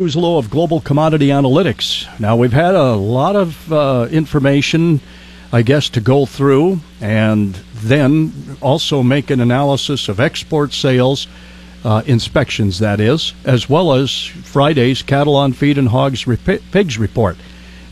Zuzolo of Global Commodity Analytics. Now, we've had a lot of uh, information, I guess, to go through, and then also make an analysis of export sales, uh, inspections, that is, as well as Friday's cattle on feed and hogs pigs report.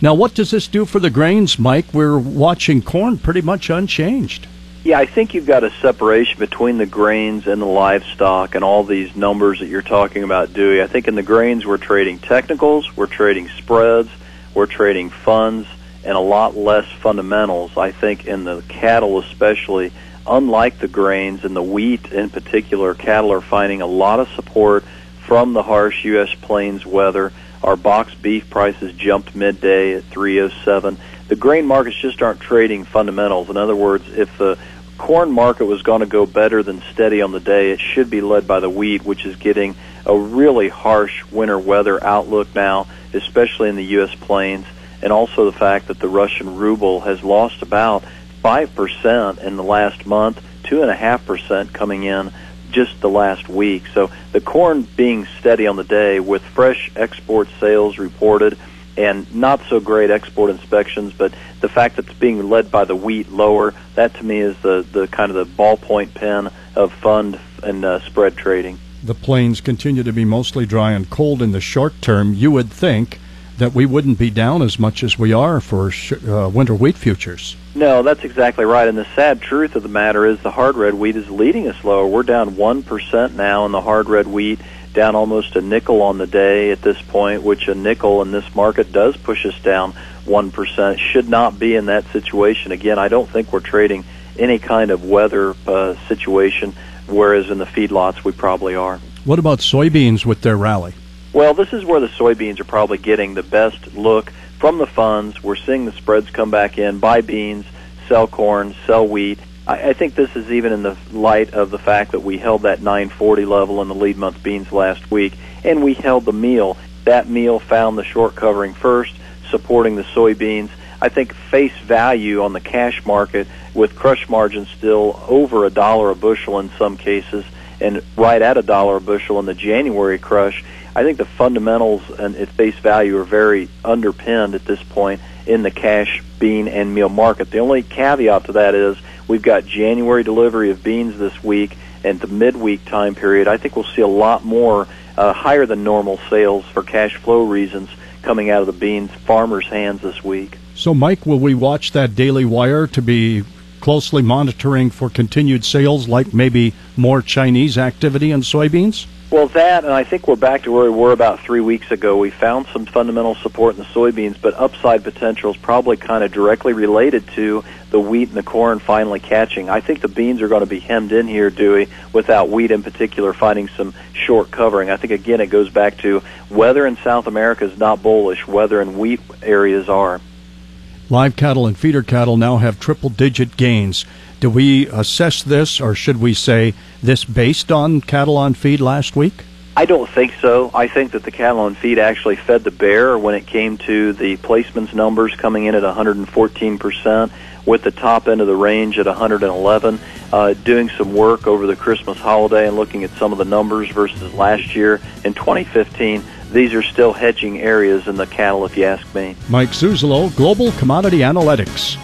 Now, what does this do for the grains, Mike? We're watching corn pretty much unchanged. Yeah, I think you've got a separation between the grains and the livestock and all these numbers that you're talking about, Dewey. I think in the grains we're trading technicals, we're trading spreads, we're trading funds, and a lot less fundamentals. I think in the cattle especially, unlike the grains and the wheat in particular, cattle are finding a lot of support from the harsh U.S. plains weather. Our box beef prices jumped midday at 307. The grain markets just aren't trading fundamentals. In other words, if the corn market was going to go better than steady on the day, it should be led by the wheat, which is getting a really harsh winter weather outlook now, especially in the U.S. plains, and also the fact that the Russian ruble has lost about 5% in the last month, 2.5% coming in just the last week. So the corn being steady on the day with fresh export sales reported and not so great export inspections, but the fact that it's being led by the wheat lower, that to me is the, the kind of the ballpoint pen of fund and uh, spread trading. The plains continue to be mostly dry and cold in the short term. You would think that we wouldn't be down as much as we are for sh- uh, winter wheat futures. No, that's exactly right. And the sad truth of the matter is the hard red wheat is leading us lower. We're down 1% now in the hard red wheat down almost a nickel on the day at this point, which a nickel in this market does push us down 1%. Should not be in that situation. Again, I don't think we're trading any kind of weather uh, situation, whereas in the feedlots we probably are. What about soybeans with their rally? Well, this is where the soybeans are probably getting the best look from the funds. We're seeing the spreads come back in, buy beans, sell corn, sell wheat I, I think this is even in the light of the fact that we held that 940 level in the lead month beans last week, and we held the meal. That meal found the short covering first, supporting the soybeans. I think face value on the cash market with crush margins still over a dollar a bushel in some cases and right at a dollar a bushel in the January crush. I think the fundamentals and at face value are very underpinned at this point in the cash bean and meal market. The only caveat to that is We've got January delivery of beans this week and the midweek time period. I think we'll see a lot more uh, higher than normal sales for cash flow reasons coming out of the beans farmers' hands this week. So, Mike, will we watch that daily wire to be closely monitoring for continued sales, like maybe more Chinese activity in soybeans? Well, that, and I think we're back to where we were about three weeks ago. We found some fundamental support in the soybeans, but upside potential is probably kind of directly related to the wheat and the corn finally catching. I think the beans are going to be hemmed in here, Dewey, without wheat in particular finding some short covering. I think, again, it goes back to weather in South America is not bullish, weather in wheat areas are. Live cattle and feeder cattle now have triple digit gains. Do we assess this, or should we say this based on cattle on feed last week? I don't think so. I think that the cattle on feed actually fed the bear when it came to the placements numbers coming in at 114%, with the top end of the range at 111. Uh, doing some work over the Christmas holiday and looking at some of the numbers versus last year in 2015 these are still hedging areas in the cattle, if you ask me. Mike Zuzolo, Global Commodity Analytics.